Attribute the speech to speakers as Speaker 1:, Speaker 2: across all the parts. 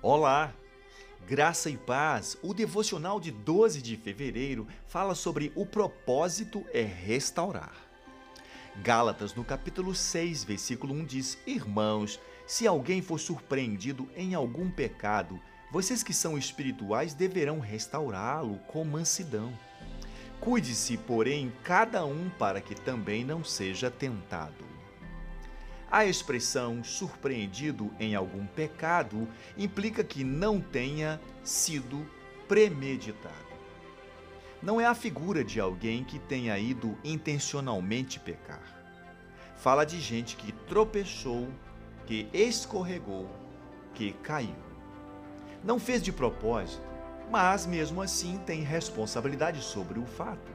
Speaker 1: Olá! Graça e paz. O devocional de 12 de fevereiro fala sobre o propósito é restaurar. Gálatas, no capítulo 6, versículo 1 diz: Irmãos, se alguém for surpreendido em algum pecado, vocês que são espirituais deverão restaurá-lo com mansidão. Cuide-se, porém, cada um para que também não seja tentado. A expressão surpreendido em algum pecado implica que não tenha sido premeditado. Não é a figura de alguém que tenha ido intencionalmente pecar. Fala de gente que tropeçou, que escorregou, que caiu. Não fez de propósito, mas mesmo assim tem responsabilidade sobre o fato.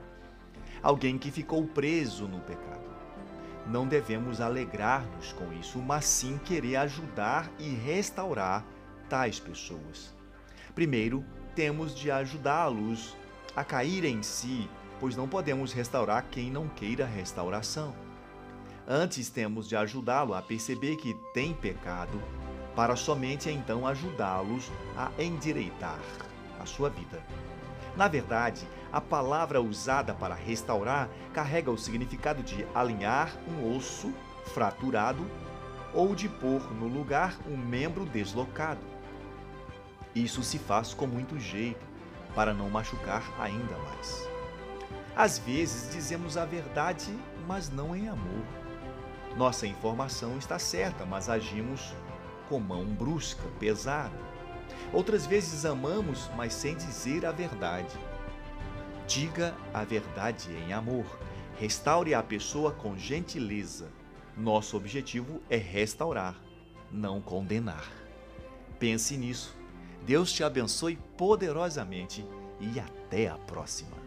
Speaker 1: Alguém que ficou preso no pecado não devemos alegrar-nos com isso, mas sim querer ajudar e restaurar tais pessoas. Primeiro, temos de ajudá-los a cair em si, pois não podemos restaurar quem não queira restauração. Antes temos de ajudá-lo a perceber que tem pecado, para somente então ajudá-los a endireitar a sua vida. Na verdade, a palavra usada para restaurar carrega o significado de alinhar um osso fraturado ou de pôr no lugar um membro deslocado. Isso se faz com muito jeito, para não machucar ainda mais. Às vezes dizemos a verdade, mas não em amor. Nossa informação está certa, mas agimos com mão brusca, pesada. Outras vezes amamos, mas sem dizer a verdade. Diga a verdade em amor. Restaure a pessoa com gentileza. Nosso objetivo é restaurar, não condenar. Pense nisso. Deus te abençoe poderosamente e até a próxima.